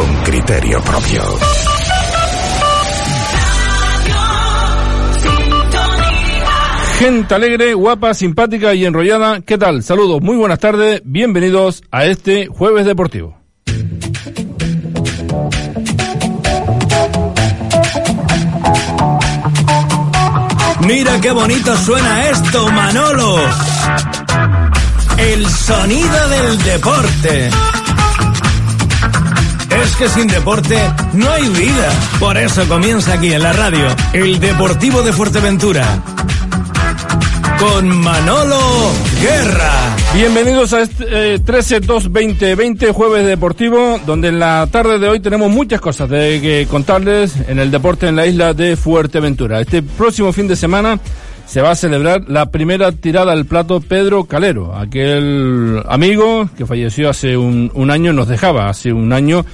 con criterio propio. Gente alegre, guapa, simpática y enrollada, ¿qué tal? Saludos, muy buenas tardes, bienvenidos a este jueves deportivo. Mira qué bonito suena esto, Manolo. El sonido del deporte. Es que sin deporte no hay vida. Por eso comienza aquí en la radio, el Deportivo de Fuerteventura. Con Manolo Guerra. Bienvenidos a este eh, 13-2-20-20, jueves deportivo, donde en la tarde de hoy tenemos muchas cosas de que contarles en el deporte en la isla de Fuerteventura. Este próximo fin de semana se va a celebrar la primera tirada al plato Pedro Calero, aquel amigo que falleció hace un, un año, nos dejaba hace un año,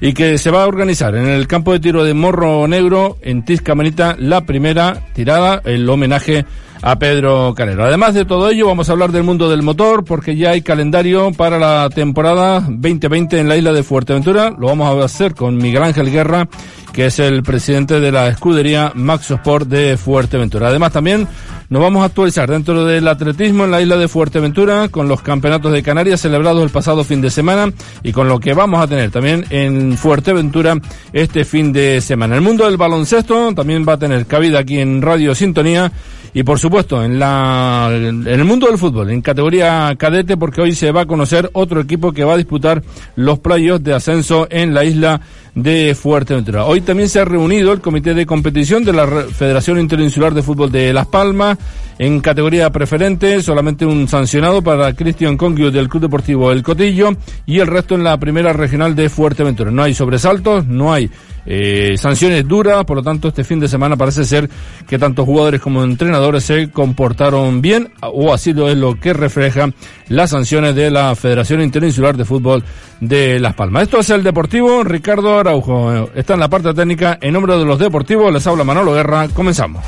y que se va a organizar en el campo de tiro de Morro Negro, en Tizcamanita, la primera tirada, el homenaje a Pedro Calero. Además de todo ello, vamos a hablar del mundo del motor, porque ya hay calendario para la temporada 2020 en la isla de Fuerteventura. Lo vamos a hacer con Miguel Ángel Guerra, que es el presidente de la escudería Max Sport de Fuerteventura. Además, también nos vamos a actualizar dentro del atletismo en la isla de Fuerteventura, con los campeonatos de Canarias celebrados el pasado fin de semana y con lo que vamos a tener también en Fuerteventura este fin de semana. El mundo del baloncesto también va a tener cabida aquí en Radio Sintonía y por supuesto en la en el mundo del fútbol en categoría cadete porque hoy se va a conocer otro equipo que va a disputar los playoffs de ascenso en la isla de Fuerteventura. Hoy también se ha reunido el comité de competición de la Federación Interinsular de Fútbol de Las Palmas en categoría preferente, solamente un sancionado para Cristian Congiu del Club Deportivo El Cotillo y el resto en la primera regional de Fuerteventura. No hay sobresaltos, no hay eh, sanciones duras, por lo tanto este fin de semana parece ser que tanto jugadores como entrenadores se comportaron bien, o así lo es lo que refleja las sanciones de la Federación Interinsular de Fútbol de Las Palmas. Esto es el Deportivo, Ricardo Araujo está en la parte técnica, en nombre de los deportivos les habla Manolo Guerra, comenzamos.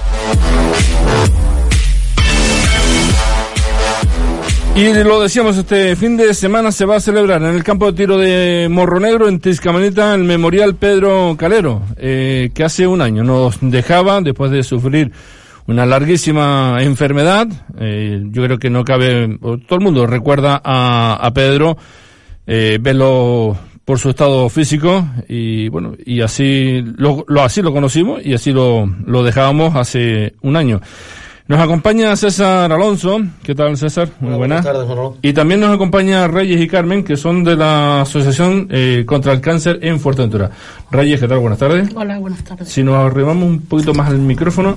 Y lo decíamos, este fin de semana se va a celebrar en el campo de tiro de Morro Negro, en Tizcamanita, el Memorial Pedro Calero, eh, que hace un año nos dejaba después de sufrir una larguísima enfermedad. Eh, yo creo que no cabe, todo el mundo recuerda a, a Pedro, eh, verlo por su estado físico y bueno, y así lo, lo así lo conocimos y así lo, lo dejábamos hace un año. Nos acompaña César Alonso. ¿Qué tal, César? Muy Hola, buenas. buenas tardes, Manolo. Y también nos acompaña Reyes y Carmen, que son de la Asociación eh, contra el Cáncer en Fuerteventura. Reyes, ¿qué tal? Buenas tardes. Hola, buenas tardes. Si nos arribamos un poquito más al micrófono.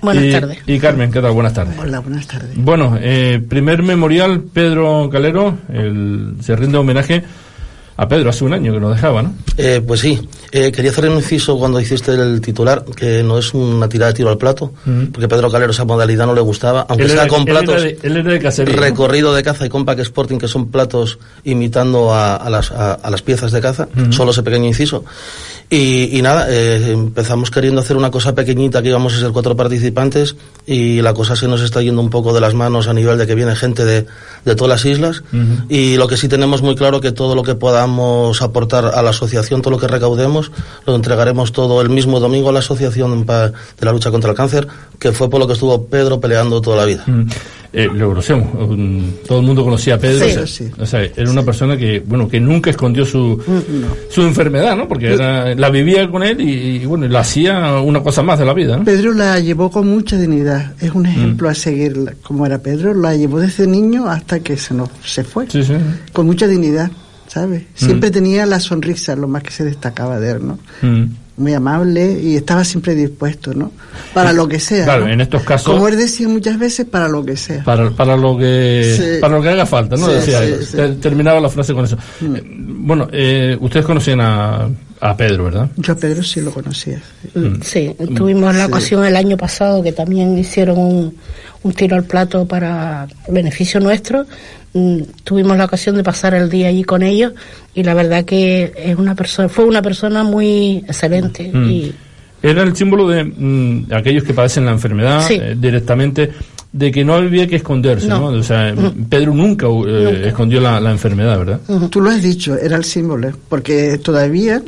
Buenas Y- tardes. Y Carmen, ¿qué tal? Buenas tardes. Hola, buenas tardes. Bueno, eh, primer memorial Pedro Calero, el, se rinde homenaje a Pedro hace un año que nos dejaba, ¿no? Eh, pues sí, eh, quería hacer un inciso cuando hiciste el titular, que no es una tirada de tiro al plato, porque Pedro Calero esa modalidad no le gustaba, aunque Él sea era- con él era platos de- él era de cacería, ¿no? recorrido de caza y compact sporting, que son platos imitando a, a las, a, a las piezas de caza, solo ese pequeño inciso. Y, y nada, eh, empezamos queriendo hacer una cosa pequeñita, que íbamos a ser cuatro participantes, y la cosa se nos está yendo un poco de las manos a nivel de que viene gente de, de todas las islas. Y lo que sí tenemos muy claro que todo lo que podamos aportar a la asociación, todo lo que recaudemos, lo entregaremos todo el mismo domingo a la asociación de la lucha contra el cáncer, que fue por lo que estuvo Pedro peleando toda la vida. Mm. Eh, lo conocemos, um, todo el mundo conocía a Pedro. Sí, o sea, sí. o sea, era una persona que, bueno, que nunca escondió su, su enfermedad, ¿no? Porque era- la vivía con él y, y, bueno, la hacía una cosa más de la vida, ¿no? Pedro la llevó con mucha dignidad. Es un ejemplo Mm. a seguir como era Pedro. La llevó desde niño hasta que se nos se fue. Sí, sí. Con mucha dignidad, ¿sabes? Siempre tenía la sonrisa, lo más que se destacaba de él, ¿no? Mm. Muy amable y estaba siempre dispuesto, ¿no? Para lo que sea. Claro, ¿no? en estos casos- Como él decía muchas veces, para lo que sea. Para, para lo que Sí. para lo que haga falta, ¿no? Sí, Decía, sí, terminaba la frase con eso. Eh, bueno, eh, ustedes conocían a, a Pedro, ¿verdad? Yo a Pedro sí lo conocía. Mm. Sí, tuvimos la ocasión el año pasado que también hicieron un, un tiro al plato para beneficio nuestro. Mm, Tuvimos la ocasión de pasar el día allí con ellos y la verdad que es una persona, fue una persona muy excelente Mm. y Era el símbolo de mm, aquellos que padecen la enfermedad Sí. eh, directamente. de que no había que esconderse, ¿no? O sea, Pedro nunca, eh, escondió la, enfermedad, ¿verdad? Tú lo has dicho, era el símbolo, porque todavía,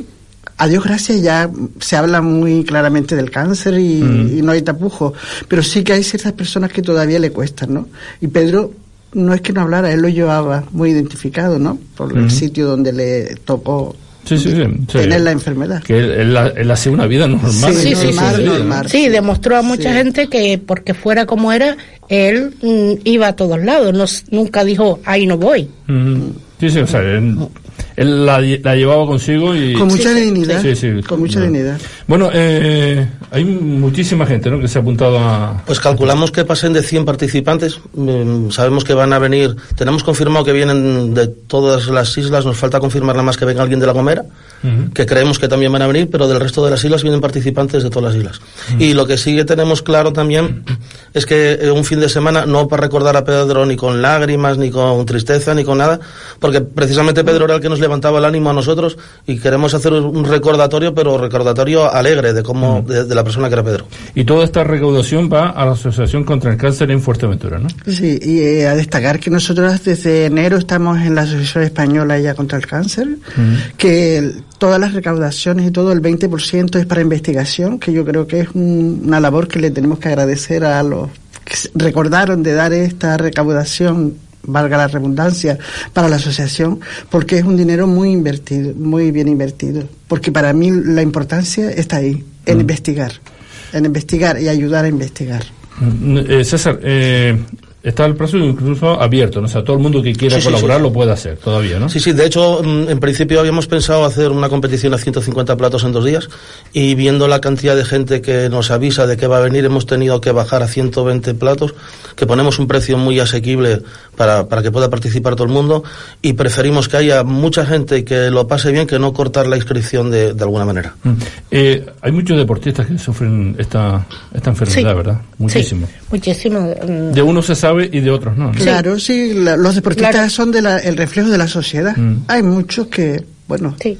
a Dios gracias, ya se habla muy claramente del cáncer y, no hay tapujo, pero sí que hay ciertas personas que todavía le cuestan, ¿no? Y Pedro no es que no hablara, él lo llevaba muy identificado, ¿no? Por el sitio donde le tocó sí, sí, tener la enfermedad. Que él, él, hacía una vida normal. Sí, sí, normal, sí, demostró a mucha gente que porque fuera como era, él mm, iba a todos lados, no, nunca dijo, ahí no voy. Sí, sí, o sea, él la, la, llevaba consigo y... Con mucha dignidad. Sí, sí, con mucha dignidad. Bueno, eh, hay muchísima gente ¿no? que se ha apuntado a... Pues calculamos que pasen de 100 participantes. Mm, sabemos que van a venir... Tenemos confirmado que vienen de todas las islas. Nos falta confirmar nada más que venga alguien de La Gomera, que creemos que también van a venir, pero del resto de las islas vienen participantes de todas las islas. Y lo que sí que tenemos claro también es que eh, un fin de semana, no para recordar a Pedro ni con lágrimas, ni con tristeza, ni con nada, porque precisamente Pedro era el que nos levantaba el ánimo a nosotros y queremos hacer un recordatorio, pero recordatorio alegre de cómo de, la persona que era Pedro. Y toda esta recaudación va a la Asociación contra el Cáncer en Fuerteventura, ¿no? Sí, y eh, a destacar que nosotros desde enero estamos en la Asociación Española ya contra el Cáncer, que todas las recaudaciones y todo el 20% es para investigación, que yo creo que es una labor que le tenemos que agradecer a los que recordaron de dar esta recaudación valga la redundancia, para la asociación, porque es un dinero muy invertido, muy bien invertido. Porque para mí la importancia está ahí, en mm. investigar, en investigar y ayudar a investigar. Mm, eh, César, eh, está el plazo incluso abierto, ¿no? O sea, todo el mundo que quiera colaborar lo puede hacer todavía, ¿no? Sí, sí, de hecho, mm, en principio habíamos pensado hacer una competición a 150 platos en dos días y viendo la cantidad de gente que nos avisa de que va a venir, hemos tenido que bajar a 120 platos, que ponemos un precio muy asequible para, para que pueda participar todo el mundo y preferimos que haya mucha gente y que lo pase bien que no cortar la inscripción de, de alguna manera. Mm. Eh, hay muchos deportistas que sufren esta, esta enfermedad, ¿verdad? Muchísimo. Sí, muchísimo. De uno se sabe y de otros no. Claro, sí, los deportistas son el reflejo de la sociedad. Mm. Hay muchos que, bueno, sí.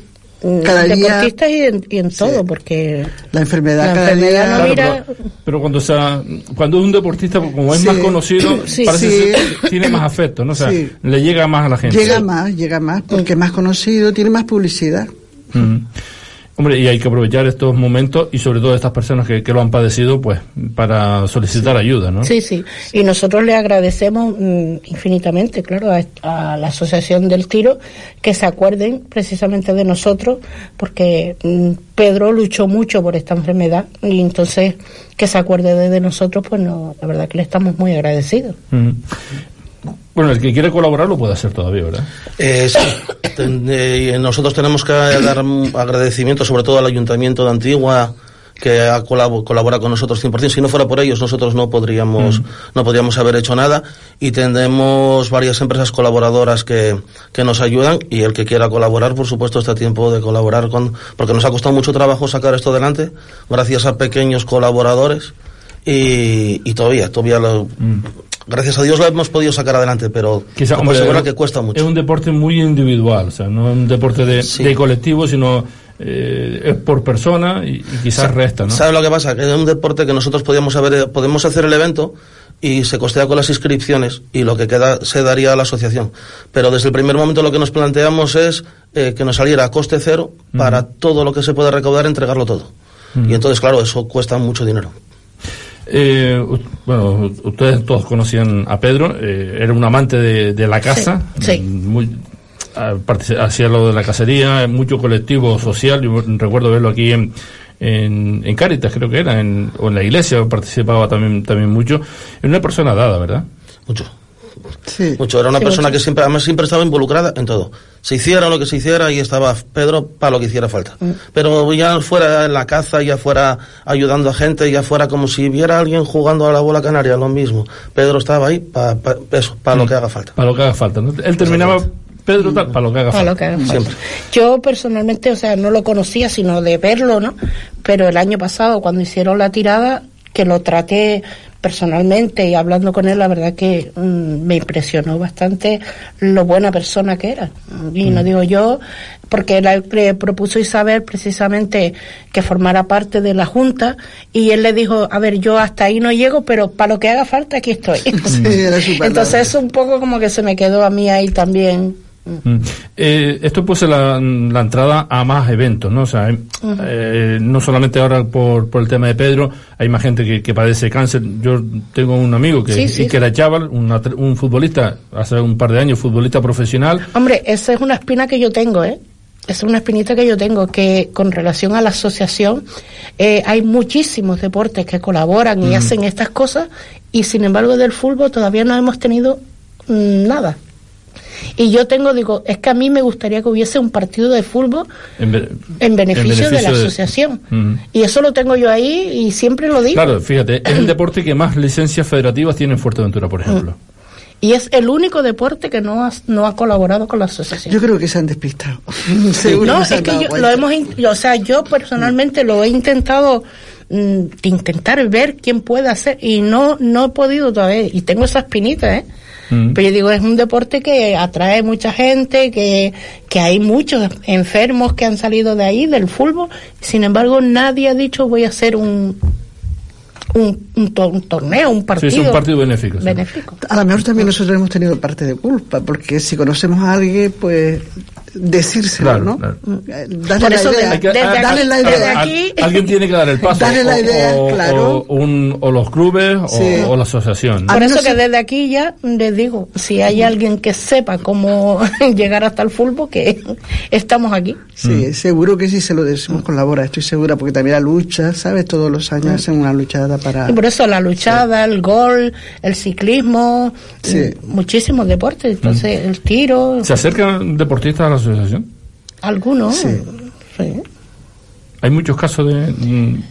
Cada deportistas y en, todo, porque la enfermedad, cada día... No mira... pero, cuando sea, cuando es un deportista, como es más conocido, parece que tiene más afecto, ¿no? O sea, le llega más a la gente. Llega más, llega más, porque es más conocido, tiene más publicidad. Mm. Hombre, y hay que aprovechar estos momentos y sobre todo estas personas que, que lo han padecido, pues, para solicitar ayuda, ¿no? Sí, sí. Y nosotros le agradecemos mm, infinitamente, claro, a, la Asociación del Tiro que se acuerden precisamente de nosotros, porque mm, Pedro luchó mucho por esta enfermedad y entonces que se acuerde de, nosotros, pues no, la verdad que le estamos muy agradecidos. Bueno, el que quiere colaborar lo puede hacer todavía, ¿verdad? Eh, sí. Eh, nosotros tenemos que dar agradecimiento sobre todo al Ayuntamiento de Antigua que ha colabora con nosotros 100%. Si no fuera por ellos, nosotros no podríamos, mm. no podríamos haber hecho nada. Y tenemos varias empresas colaboradoras que, que nos ayudan. Y el que quiera colaborar, por supuesto, está a tiempo de colaborar con, porque nos ha costado mucho trabajo sacar esto adelante, gracias a pequeños colaboradores. Y, y todavía, todavía lo, mm gracias a Dios lo hemos podido sacar adelante, pero Quizá, como que cuesta mucho. Es un deporte muy individual, o sea, no es un deporte de, colectivo, sino eh, es por persona y, quizás resta, ¿no? ¿Sabes lo que pasa? Que es un deporte que nosotros podíamos haber, podemos hacer el evento y se costea con las inscripciones y lo que queda se daría a la asociación. Pero desde el primer momento lo que nos planteamos es eh, que nos saliera a coste cero para todo lo que se pueda recaudar, entregarlo todo. Y entonces, claro, eso cuesta mucho dinero. Eh, bueno, ustedes todos conocían a Pedro, eh, era un amante de, la casa, sí, Muy, hacía lo de la cacería, mucho colectivo social, yo recuerdo verlo aquí en, en, en Cáritas, creo que era, en, o en la iglesia participaba también, también mucho. Era una persona dada, ¿verdad? Mucho. Sí. Mucho. Era una persona que siempre, además siempre estaba involucrada en todo. Se hiciera lo que se hiciera y estaba Pedro para lo que hiciera falta. Mm. Pero ya fuera en la caza, ya fuera ayudando a gente, ya fuera como si viera a alguien jugando a la bola canaria, lo mismo. Pedro estaba ahí para eso, para lo mm. que haga falta. Para lo que haga falta. Él terminaba Pedro para lo que haga falta. Yo personalmente, o sea, no lo conocía sino de verlo, ¿no? Pero el año pasado cuando hicieron la tirada que lo traté personalmente y hablando con él, la verdad que mm, me impresionó bastante lo buena persona que era. Y no mm. digo yo, porque él le propuso Isabel precisamente que formara parte de la Junta y él le dijo, a ver, yo hasta ahí no llego, pero para lo que haga falta aquí estoy. Entonces es un poco como que se me quedó a mí ahí también Mm. Eh, esto puse la, la, entrada a más eventos, ¿no? O sea, eh, no solamente ahora por, por el tema de Pedro, hay más gente que, que padece cáncer. Yo tengo un amigo que, que era chaval, un futbolista, hace un par de años, futbolista profesional. Hombre, esa es una espina que yo tengo, ¿eh? es una espinita que yo tengo, que con relación a la asociación eh, hay muchísimos deportes que colaboran y hacen estas cosas y sin embargo del fútbol todavía no hemos tenido mm, nada. Y yo tengo, digo, es que a mí me gustaría que hubiese un partido de fútbol en, beneficio, de la asociación. Y eso lo tengo yo ahí y siempre lo digo. Claro, fíjate, es el deporte que más licencias federativas tiene en Fuerteventura, por ejemplo. Y es el único deporte que no ha, no ha colaborado con la asociación. Yo creo que se han despistado. no, es que yo, lo hemos, o sea, yo personalmente lo he intentado mm, intentar ver quién puede hacer y no no he podido todavía y tengo esa espinita, ¿eh? Mm. Pero yo digo, es un deporte que atrae mucha gente, que, que hay muchos enfermos que han salido de ahí, del fútbol. Sin embargo, nadie ha dicho voy a hacer un, un, un, torneo, un partido. Sí, es un partido benéfico. benéfico. A lo mejor también nosotros hemos tenido parte de culpa, porque si conocemos a alguien, pues decírselo, ¿no? Darle la idea. darle la idea. Aquí, alguien tiene que dar el paso. Darle la idea, o, claro. O, los clubes o, la asociación. Por eso que desde aquí ya les digo, si hay alguien que sepa cómo llegar hasta el fútbol, que estamos aquí. Sí, mm. seguro que sí se lo decimos colabora, estoy segura, porque también la lucha, ¿sabes? Todos los años mm. hacen una luchada para... Y por eso la luchada, el gol, el ciclismo, muchísimos deportes, entonces mm. el tiro... ¿Se acercan deportistas a la asociación? Algunos, sí. Hay muchos casos de... Mm,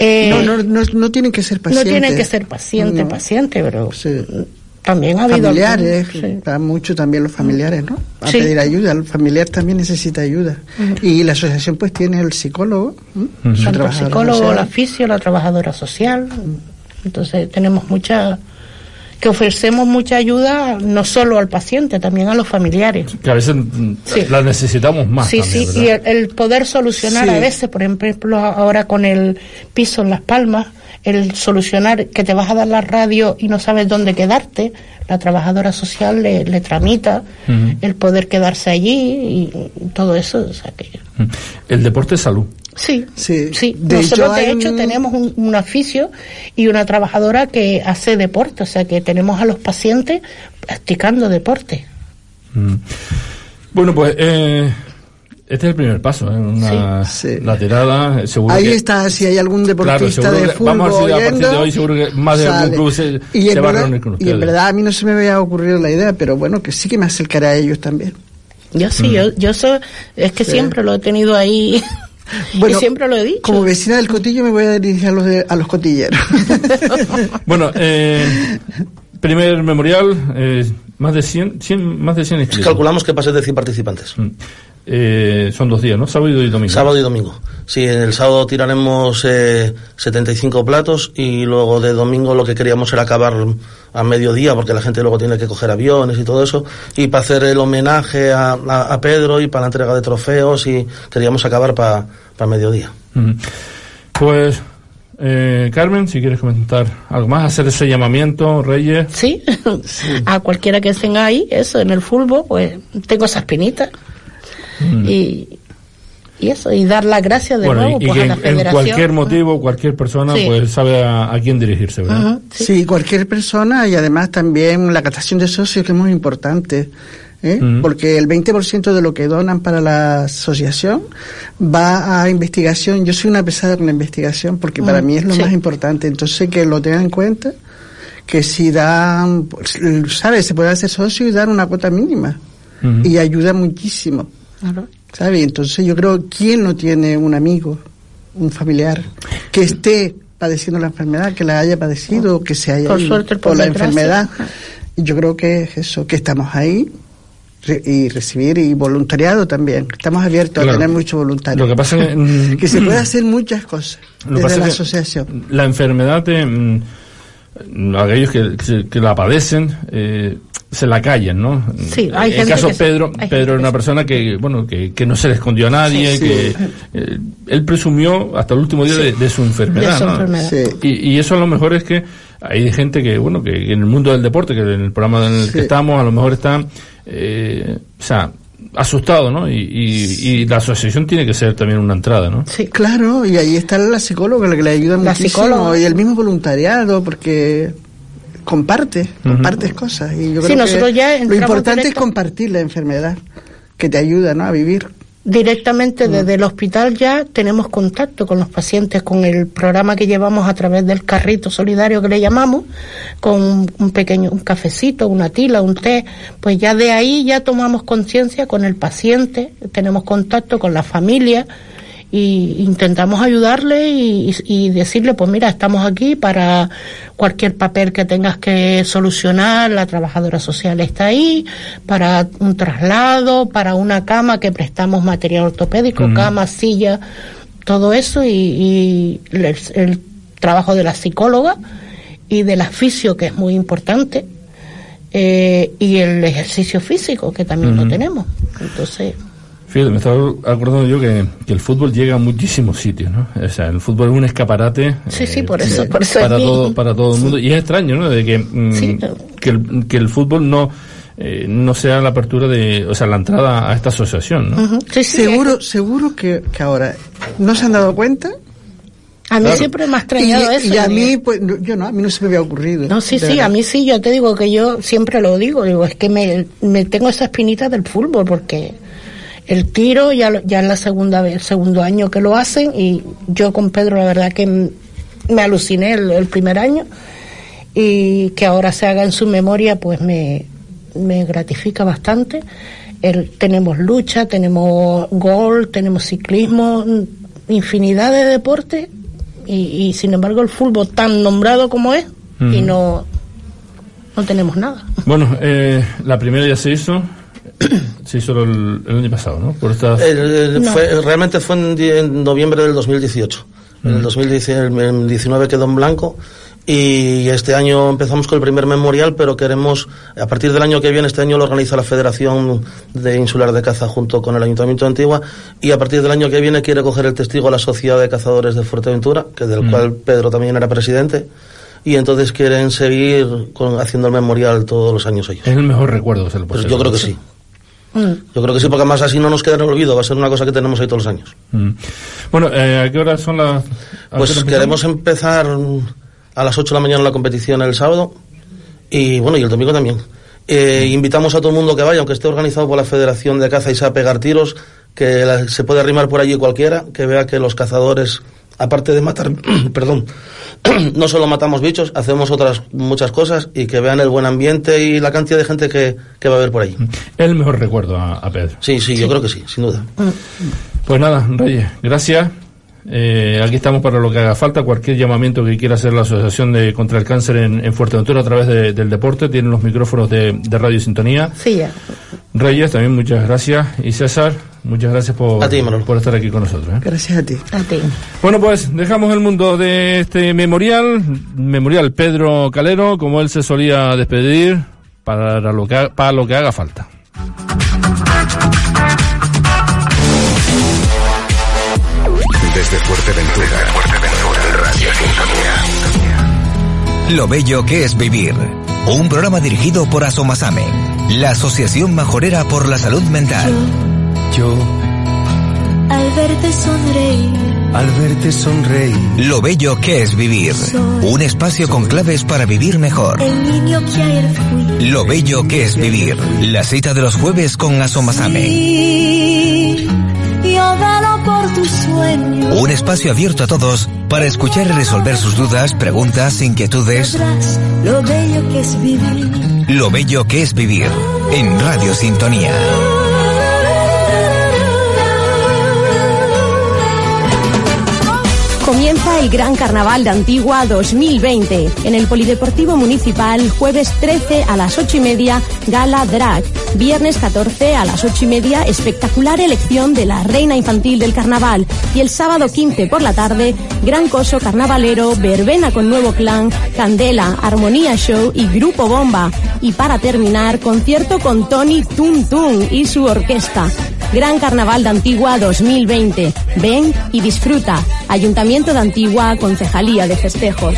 eh, no, no, no, no, tienen que ser pacientes. No tienen que ser pacientes, paciente, pero también ha habido... Familiares, mucho también los familiares, ¿no? A pedir ayuda, el familiar también necesita ayuda. Y la asociación pues tiene el psicólogo. el psicólogo, la fisio, la trabajadora social. Entonces tenemos mucha que ofrecemos mucha ayuda no solo al paciente, también a los familiares. Que a veces mm, la necesitamos más. Sí, sí, y el, poder solucionar a veces, por ejemplo, ahora con el piso en Las Palmas, el solucionar que te vas a dar la radio y no sabes dónde quedarte, la trabajadora social le, tramita el poder quedarse allí y, todo eso. O sea que... El deporte es salud. Sí, sí. sí. De Nosotros, de hecho, tenemos un, un, oficio y una trabajadora que hace deporte, o sea que tenemos a los pacientes practicando deporte. Mm. Bueno, pues eh, este es el primer paso, ¿eh? una, la tirada. Seguro Ahí está, si hay algún deportista de fútbol. Vamos a, ver a partir de hoy, seguro que más de algún club se, y va a reunir con ustedes. Y en verdad a mí no se me había ocurrido la idea, pero bueno, que sí que me acercaré a ellos también. Yo sí, mm. yo, yo soy, es que siempre lo he tenido ahí Bueno, y siempre lo he dicho. Como vecina del cotillo me voy a dirigir a los, a los cotilleros. bueno, eh, primer memorial, eh, más de 100, 100, más de 100 inscritos. Calculamos que pase de 100 participantes. Mm. Eh, son dos días, ¿no? Sábado y domingo. Sábado y domingo. Sí, en el sábado tiraremos eh, 75 platos y luego de domingo lo que queríamos era acabar a mediodía porque la gente luego tiene que coger aviones y todo eso y para hacer el homenaje a, a, Pedro y para la entrega de trofeos y queríamos acabar para mediodía. Pues eh, Carmen, si quieres comentar algo más, hacer ese llamamiento, Reyes. Sí, a cualquiera que tenga ahí, eso, en el fútbol, pues tengo esas pinitas. Mm. Y, y eso, y dar las gracias de nuevo pues, a la federación. En cualquier motivo, cualquier persona pues sabe a, quién dirigirse, ¿verdad? sí. cualquier persona y además también la captación de socios que es muy importante. ¿eh? porque el 20% de lo que donan para la asociación va a investigación. Yo soy una pesada con la investigación porque para mí es lo más importante. Entonces, que lo tengan en cuenta, que si dan, pues, ¿sabes? Se puede hacer socio y dar una cuota mínima. Y ayuda muchísimo. Claro. ¿Sabe? Entonces yo creo, ¿quién no tiene un amigo, un familiar, que esté padeciendo la enfermedad, que la haya padecido, que se haya por, suerte, por la enfermedad? Yo creo que es eso, que estamos ahí y recibir y voluntariado también. Estamos abiertos a tener mucho voluntario. Lo que pasa es que, que se puede hacer muchas cosas desde la asociación. La enfermedad de mm, aquellos que, que, la padecen eh, se la callan, ¿no? Sí, hay en el caso Pedro, Pedro era una persona que, bueno, que, que, no se le escondió a nadie, que eh, él presumió hasta el último día de, su enfermedad, Y, y, eso a lo mejor es que hay gente que, bueno, que en el mundo del deporte, que en el programa en el que estamos, a lo mejor está, eh, o sea, asustado, ¿no? Y, y, la asociación tiene que ser también una entrada, ¿no? Sí, claro, y ahí está la psicóloga la que le ayuda la muchísimo, y el mismo voluntariado, porque comparte, compartes cosas. Y yo creo que lo importante es compartir la enfermedad, que te ayuda, ¿no? A vivir directamente mm. desde el hospital ya tenemos contacto con los pacientes con el programa que llevamos a través del carrito solidario que le llamamos con un pequeño un cafecito una tila un té pues ya de ahí ya tomamos conciencia con el paciente tenemos contacto con la familia y intentamos ayudarle y, decirle, pues mira, estamos aquí para cualquier papel que tengas que solucionar, la trabajadora social está ahí, para un traslado, para una cama que prestamos material ortopédico, cama, silla, todo eso y, el, trabajo de la psicóloga y del fisio, que es muy importante, eh, y el ejercicio físico, que también lo tenemos. Entonces. Fíjate, me estaba acordando yo que, el fútbol llega a muchísimos sitios, ¿no? O sea, el fútbol es un escaparate. Sí, sí, por eso, por eso para todo, para todo el mundo. Y es extraño, ¿no? De que, mm, que, el, que el fútbol no eh, no sea la apertura de, o sea, la entrada a esta asociación, ¿no? sí, seguro, seguro que, que ahora no se han dado cuenta a mí siempre me ha extrañado eso. Y a mí, pues, yo no, a mí no se me había ocurrido. No, sí, sí, a mí sí, yo te digo que yo siempre lo digo, digo, es que me, me tengo esa espinita del fútbol, porque el tiro ya, ya es la segunda vez, el segundo año que lo hacen y yo con Pedro la verdad que me aluciné el, primer año y que ahora se haga en su memoria pues me, me gratifica bastante. El, tenemos lucha, tenemos gol, tenemos ciclismo, infinidad de deportes y, sin embargo el fútbol tan nombrado como es y no, no tenemos nada. Bueno, eh, la primera ya se hizo, Sí, solo el, año pasado, ¿no? Por realmente fue en, noviembre del 2018. En el 2019 quedó en blanco y este año empezamos con el primer memorial, pero queremos, a partir del año que viene, este año lo organiza la Federación de Insular de Caza junto con el Ayuntamiento de Antigua, y a partir del año que viene quiere coger el testigo a la Sociedad de Cazadores de Fuerteventura, que del mm. cual Pedro también era presidente, y entonces quieren seguir con, haciendo el memorial todos los años ellos. Es el mejor recuerdo que se le puede pues Yo creo que sí. Mm. Yo creo que sí, porque más así no nos queda en el olvido, va a ser una cosa que tenemos ahí todos los años. Mm. Bueno, eh, ¿a qué hora son las...? Pues queremos empezar a las 8 de la mañana la competición el sábado y bueno, y el domingo también. Eh, invitamos a todo el mundo que vaya, aunque esté organizado por la Federación de Caza y sea pegar tiros, que se puede arrimar por allí cualquiera, que vea que los cazadores, aparte de matar, perdón, no solo matamos bichos, hacemos otras muchas cosas y que vean el buen ambiente y la cantidad de gente que, va a haber por ahí. El mejor recuerdo a, Pedro. Sí, sí, yo creo que sí, sin duda. Pues nada, Reyes, gracias. Eh, aquí estamos para lo que haga falta. Cualquier llamamiento que quiera hacer la Asociación de contra el Cáncer en, Fuerteventura a través del deporte, tienen los micrófonos de, Radio Sintonía. Sí, ya. Reyes, también muchas gracias. Y César, muchas gracias por, por estar aquí con nosotros. ¿eh? Gracias a ti. A ti. Bueno, pues dejamos el mundo de este memorial, memorial Pedro Calero, como él se solía despedir, para lo que, para lo que haga falta. Desde Fuerteventura, Fuerteventura, Radio Sintonía. Lo bello que es vivir. Un programa dirigido por Asomasame, la Asociación Majorera por la Salud Mental. Yo, al verte sonreír. Al verte sonreír. Lo bello que es vivir. Un espacio con claves para vivir mejor. El niño que ayer fui. Lo bello que es vivir. La cita de los jueves con Asomasame. Un espacio abierto a todos para escuchar y resolver sus dudas, preguntas, inquietudes. Lo bello que es vivir. Lo bello que es vivir. En Radio Sintonía. Comienza el Gran Carnaval de Antigua 2020. En el Polideportivo Municipal, jueves 13 a las 8 y media, Gala Drag Viernes 14 a las 8 y media, espectacular elección de la reina infantil del carnaval. Y el sábado 15 por la tarde, gran coso carnavalero, verbena con nuevo clan, candela, armonía show y grupo bomba. Y para terminar, concierto con Tony Tun Tun y su orquesta. Gran Carnaval de Antigua 2020. Ven y disfruta. Ayuntamiento de Antigua, Concejalía de Festejos.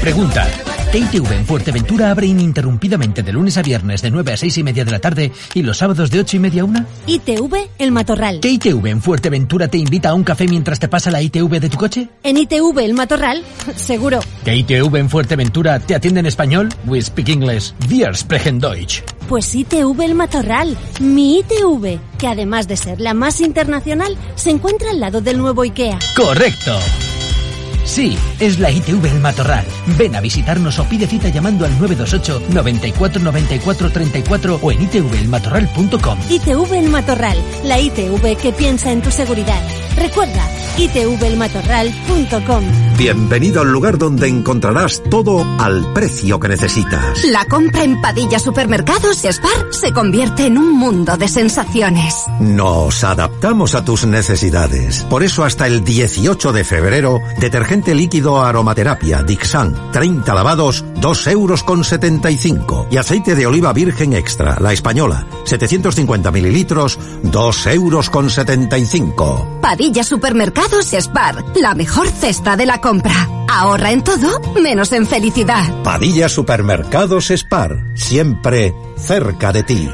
Pregunta. KTV en Fuerteventura abre ininterrumpidamente de lunes a viernes de 9 a 6 y media de la tarde y los sábados de 8 y media a 1. ITV El Matorral. KTV en Fuerteventura te invita a un café mientras te pasa la ITV de tu coche. En ITV El Matorral, seguro. KTV en Fuerteventura te atiende en español. We speak English. Wir sprechen Deutsch. Pues ITV El Matorral, mi ITV, que además de ser la más internacional, se encuentra al lado del nuevo IKEA. Correcto. Sí, es la ITV El Matorral. Ven a visitarnos o pide cita llamando al 928 94 94 34 o en itvelmatorral.com. ITV El Matorral, la ITV que piensa en tu seguridad. Recuerda, itvelmatorral.com. Bienvenido al lugar donde encontrarás todo al precio que necesitas. La compra en Padilla Supermercados Spar se convierte en un mundo de sensaciones. Nos adaptamos a tus necesidades. Por eso hasta el 18 de febrero, detergente líquido aromaterapia Dixan, 30 lavados, 2 euros con 75. Y aceite de oliva virgen extra, la española, 750 mililitros, 2 euros con 75. Padilla Supermercados Spar, la mejor cesta de la compra. Ahorra en todo, menos en felicidad. Padilla Supermercados Spar, siempre cerca de ti.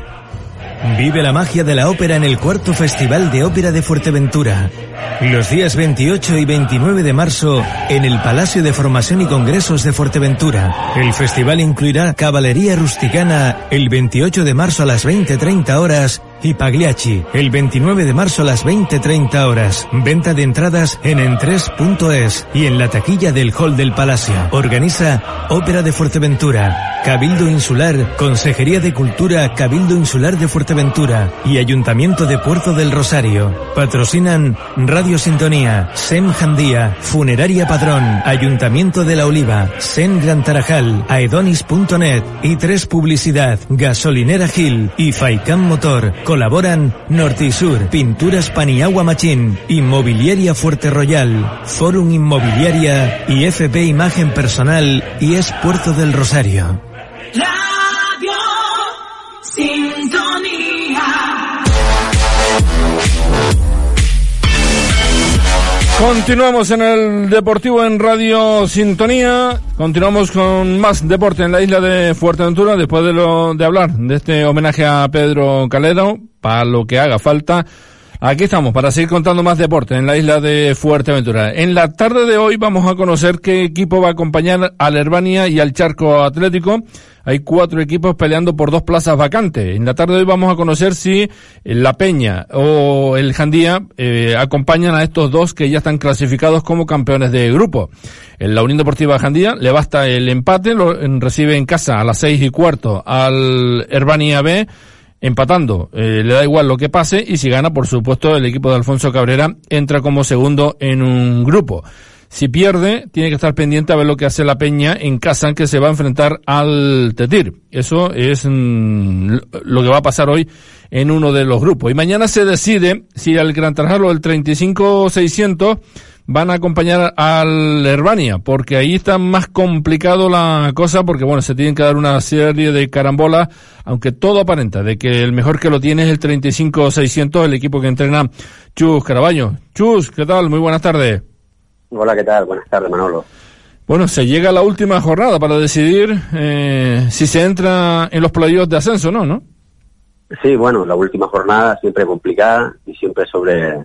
Vive la magia de la ópera en el cuarto Festival de Ópera de Fuerteventura. Los días 28 y 29 de marzo en el Palacio de Formación y Congresos de Fuerteventura. El festival incluirá Caballería Rusticana el 28 de marzo a las 20.30 horas y Pagliacci el 29 de marzo a las 20.30 horas. Venta de entradas en entres.es y en la taquilla del Hall del Palacio. Organiza Ópera de Fuerteventura, Cabildo Insular, Consejería de Cultura Cabildo Insular de Fuerteventura y Ayuntamiento de Puerto del Rosario. Patrocinan Radio Sintonía, SEM Jandía, Funeraria Padrón, Ayuntamiento de la Oliva, SEN Gran Tarajal, Aedonis.net y Tres Publicidad, Gasolinera Gil y Faicam Motor. Colaboran Norte y Sur, Pinturas Paniagua Machín, Inmobiliaria Fuerte Royal, Forum Inmobiliaria y FP Imagen Personal y es Puerto del Rosario. Continuamos en el Deportivo en Radio Sintonía. Continuamos con más deporte en la isla de Fuerteventura después de, lo, de hablar de este homenaje a Pedro Calero, para lo que haga falta. Aquí estamos para seguir contando más deporte en la isla de Fuerteventura. En la tarde de hoy vamos a conocer qué equipo va a acompañar al Herbania y al Charco Atlético. Hay cuatro equipos peleando por dos plazas vacantes. En la tarde de hoy vamos a conocer si la Peña o el Jandía eh, acompañan a estos dos que ya están clasificados como campeones de grupo. En la Unión Deportiva Jandía le basta el empate, lo recibe en casa a las seis y cuarto al Herbania B empatando. Eh, le da igual lo que pase y si gana, por supuesto, el equipo de Alfonso Cabrera entra como segundo en un grupo. Si pierde, tiene que estar pendiente a ver lo que hace la Peña en casa, que se va a enfrentar al Tetir. Eso es mm, lo que va a pasar hoy en uno de los grupos. Y mañana se decide si el Gran Tarjalo del 35-600 van a acompañar al Herbania, porque ahí está más complicado la cosa, porque bueno, se tienen que dar una serie de carambolas, aunque todo aparenta de que el mejor que lo tiene es el 35-600, el equipo que entrena Chus Carabaño. Chus, ¿qué tal? Muy buenas tardes. Hola, ¿qué tal? Buenas tardes, Manolo. Bueno, se llega a la última jornada para decidir eh, si se entra en los playoffs de ascenso, ¿no? ¿no? Sí, bueno, la última jornada siempre complicada y siempre sobre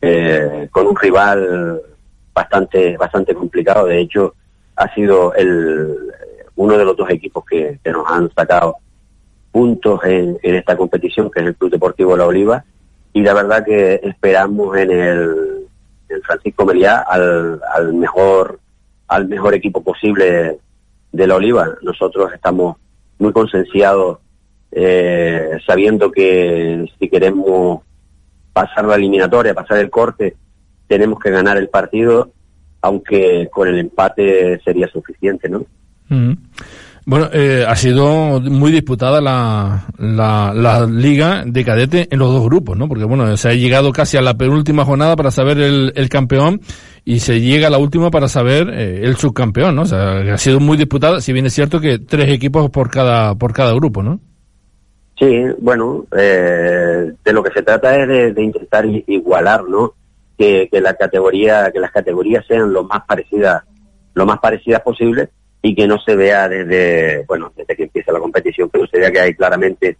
eh, con un rival bastante bastante complicado. De hecho, ha sido el uno de los dos equipos que, nos han sacado puntos en, en, esta competición, que es el Club Deportivo La Oliva. Y la verdad que esperamos en el, en Francisco Meliá al, al mejor al mejor equipo posible de La Oliva. Nosotros estamos muy concienciados eh, sabiendo que si queremos pasar la eliminatoria, pasar el corte, tenemos que ganar el partido, aunque con el empate sería suficiente, ¿no? Mm. Bueno, eh, ha sido muy disputada la, la, la, liga de cadete en los dos grupos, ¿no? Porque bueno, se ha llegado casi a la penúltima jornada para saber el, el campeón y se llega a la última para saber eh, el subcampeón, ¿no? O sea, ha sido muy disputada, si bien es cierto que tres equipos por cada, por cada grupo, ¿no? Sí, bueno, eh, de lo que se trata es de, intentar igualar, ¿no? Que, que, la categoría, que las categorías sean lo más parecidas, lo más parecidas posible y que no se vea desde, bueno, desde que empieza la competición, que se vea que hay claramente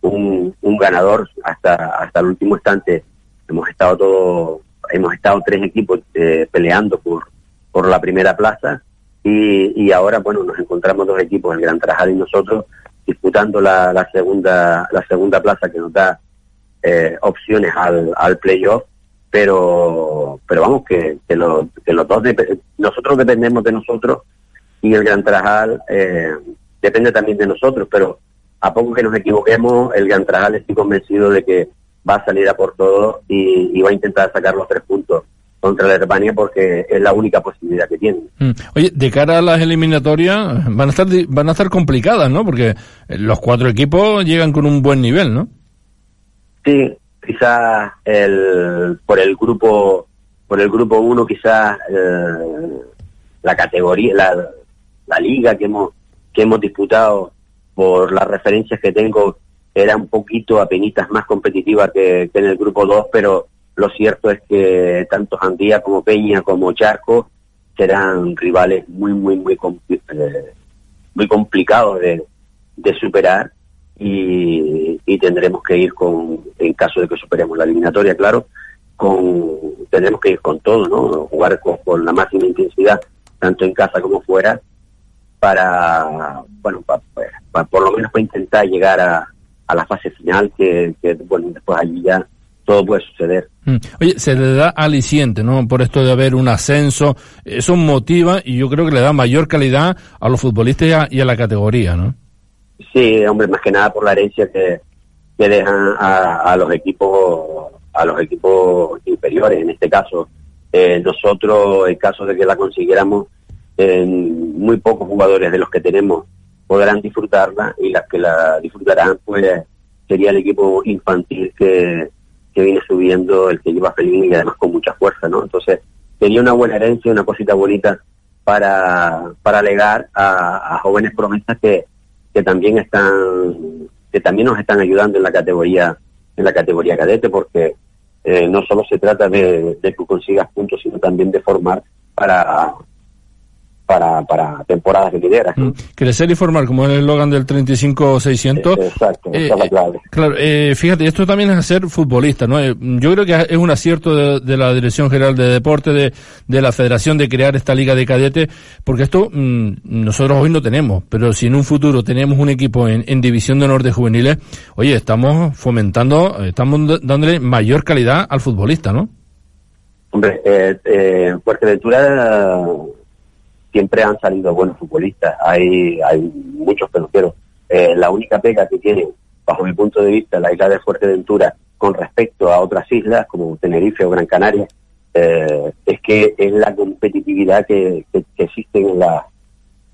un, ganador hasta, hasta el último instante. Hemos estado todos, hemos estado tres equipos eh, peleando por, por la primera plaza y, y ahora, bueno, nos encontramos dos equipos, el Gran Trajal y nosotros, disputando la, la segunda, la segunda plaza que nos da eh, opciones al, playoff pero pero vamos que, que, lo, que los dos nosotros dependemos de nosotros y el Gran Trajal eh, depende también de nosotros, pero a poco que nos equivoquemos, el Gran Trajal estoy convencido de que va a salir a por todo y va a intentar sacar los tres puntos contra la Alemania porque es la única posibilidad que tiene. Mm. Oye, de cara a las eliminatorias van a estar van a estar complicadas, ¿no? Porque los cuatro equipos llegan con un buen nivel, ¿no? Sí, quizás el por el grupo por el grupo uno quizás eh, la categoría la, la liga que hemos, que hemos disputado, por las referencias que tengo, era un poquito apenitas más competitiva que, que en el grupo 2, pero lo cierto es que tanto Jandía como Peña como Charco serán rivales muy, muy, muy, eh, muy complicados de, de superar y, y, tendremos que ir con, en caso de que superemos la eliminatoria, claro, con tendremos que ir con todo, ¿no? Jugar con, con la máxima intensidad, tanto en casa como fuera, para, bueno, para, para, por lo menos para intentar llegar a, a la fase final, que, que, bueno, después allí ya todo puede suceder. Mm. Oye, se le da aliciente, ¿no? Por esto de haber un ascenso, eso motiva y yo creo que le da mayor calidad a los futbolistas y a, y a la categoría, ¿no? Sí, hombre, más que nada por la herencia que, que dejan a, a los equipos a los equipos inferiores, en este caso. Eh, nosotros, en caso de que la consiguiéramos, eh, muy pocos jugadores de los que tenemos podrán disfrutarla y las que la disfrutarán pues sería el equipo infantil que, que viene subiendo, el que lleva feliz y además con mucha fuerza, ¿no? Entonces sería una buena herencia, una cosita bonita para, para legar a, a jóvenes promesas que, que también están que también nos están ayudando en la categoría en la categoría cadete porque eh, no solo se trata de, de que consigas puntos sino también de formar para para, para temporadas venideras. ¿no? Crecer y formar, como es el eslogan del 35-600. Exacto, eh, esa es la clave. Claro, eh, fíjate, esto también es hacer futbolista, ¿no? Eh, yo creo que es un acierto de, de, la Dirección General de Deporte, de, de la Federación, de crear esta liga de cadete, porque esto mmm, nosotros hoy no tenemos, pero si en un futuro tenemos un equipo en, en División de Honor de Juveniles, oye, estamos fomentando, estamos dándole mayor calidad al futbolista, ¿no? Hombre, eh, eh, Fuerteventura siempre han salido buenos futbolistas, hay, hay muchos peloteros. Eh, la única pega que tiene, bajo mi punto de vista, la isla de Fuerteventura con respecto a otras islas como Tenerife o Gran Canaria, eh, es que es la competitividad que, que, que existe en, la,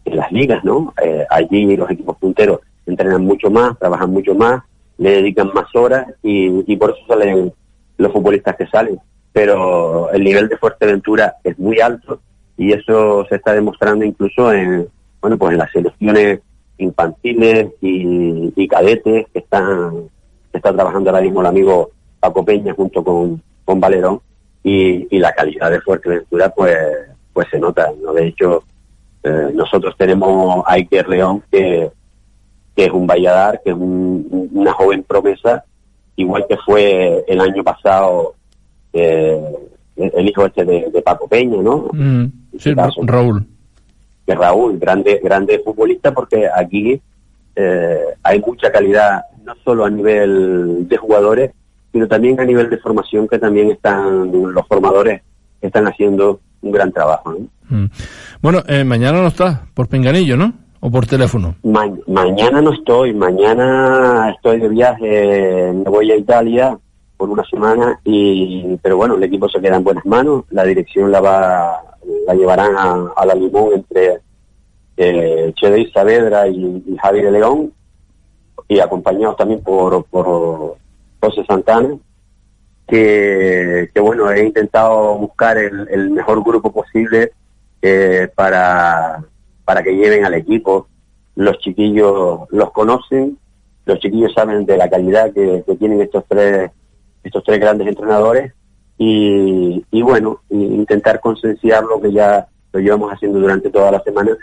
en, las ligas, ¿no? Eh, allí los equipos punteros entrenan mucho más, trabajan mucho más, le dedican más horas y, y por eso salen los futbolistas que salen. Pero el nivel de Fuerteventura es muy alto y eso se está demostrando incluso en bueno pues en las selecciones infantiles y, cadetes que están está trabajando ahora mismo el amigo Paco Peña junto con, con Valerón y, la calidad de Fuerteventura pues pues se nota no de hecho eh, nosotros tenemos a Iker León que, que es un Valladar que es un, una joven promesa igual que fue el año pasado eh, el hijo este de, de Paco Peña no mm. Sí, caso, Raúl. Que Raúl, grande, grande futbolista, porque aquí eh, hay mucha calidad, no solo a nivel de jugadores, sino también a nivel de formación, que también están los formadores están haciendo un gran trabajo. ¿no? Mm. Bueno, eh, mañana no está, por Pinganillo, ¿no? ¿O por teléfono? Ma mañana no estoy, mañana estoy de viaje, me voy a Italia por una semana, y pero bueno, el equipo se queda en buenas manos, la dirección la va la llevarán a, a la Limón entre eh, Saavedra y, y Javi de León, y acompañados también por, por José Santana, que, bueno, he intentado buscar el, mejor grupo posible eh, para, para que lleven al equipo. Los chiquillos los conocen, los chiquillos saben de la calidad que tienen estos tres, estos tres grandes entrenadores y, y bueno, intentar concienciar lo que ya lo llevamos haciendo durante toda la semana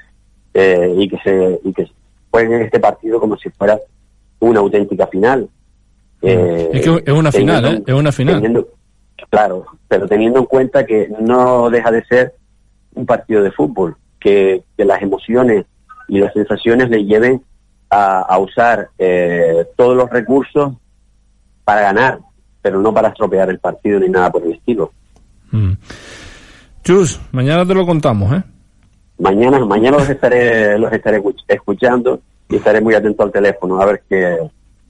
eh, y que se y que jueguen este partido como si fuera una auténtica final. Eh, es que es una final, ¿eh? Es una final. Teniendo, claro, pero teniendo en cuenta que no deja de ser un partido de fútbol, que, que las emociones y las sensaciones le lleven a, a usar eh, todos los recursos para ganar, pero no para estropear el partido ni nada por el estilo. Mm. Chus, mañana te lo contamos, ¿eh? Mañana, mañana los estaré, los estaré escuchando y estaré muy atento al teléfono a ver que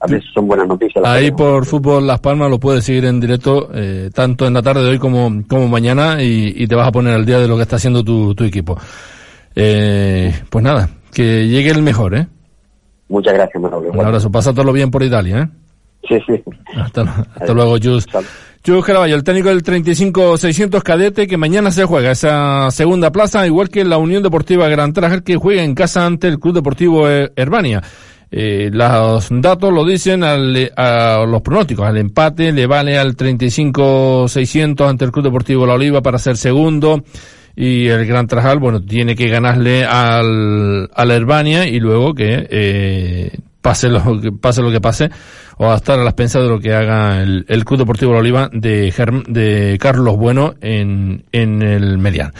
a si son buenas noticias. Ahí por Fútbol Las Palmas lo puedes seguir en directo eh, tanto en la tarde de hoy como, como mañana y, y, te vas a poner al día de lo que está haciendo tu, tu equipo. Eh, pues nada, que llegue el mejor, ¿eh? Muchas gracias, Manolo. Un abrazo, pásatelo bien por Italia, ¿eh? Sí, sí. Hasta, hasta luego, Jus. Chus Caraballo, el técnico del 35-600 cadete, que mañana se juega esa segunda plaza, igual que la Unión Deportiva Gran Trajer, que juega en casa ante el Club Deportivo Herbania. Eh, los datos lo dicen al, a los pronósticos. Al empate le vale al 35-600 ante el Club Deportivo La Oliva para ser segundo. Y el Gran Trajal, bueno, tiene que ganarle al, al Herbania y luego que eh, pase lo que pase lo que pase o a estar a las pensas de lo que haga el, el Club Deportivo La Oliva de, de Carlos Bueno en, en el Median.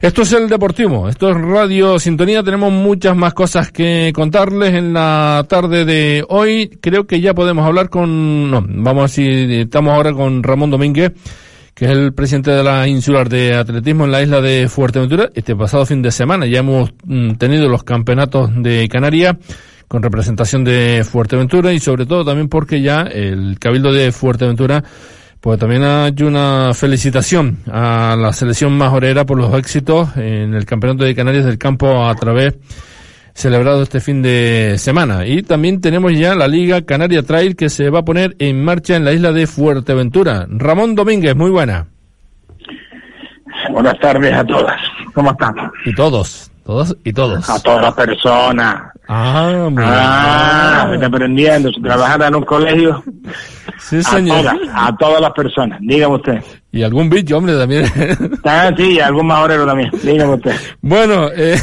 Esto es el Deportivo, esto es Radio Sintonía, tenemos muchas más cosas que contarles en la tarde de hoy. Creo que ya podemos hablar con, no, vamos a decir, estamos ahora con Ramón Domínguez, que es el presidente de la Insular de Atletismo en la isla de Fuerteventura. Este pasado fin de semana ya hemos mm, tenido los campeonatos de Canarias con representación de Fuerteventura y sobre todo también porque ya el Cabildo de Fuerteventura pues también hay una felicitación a la selección majorera por los éxitos en el Campeonato de Canarias del Campo a través celebrado este fin de semana. Y también tenemos ya la Liga Canaria Trail que se va a poner en marcha en la isla de Fuerteventura. Ramón Domínguez, muy buena. Buenas tardes a todas. ¿Cómo están? Y todos. Todos y todos. A todas las personas. Ah, muy ah, me está aprendiendo. Si trabajara en un colegio. Sí, señor. A todas, a todas las personas. Dígame usted. Y algún bicho, hombre, también. Ah, sí, algún majorero también. Dígame usted. Bueno, eh,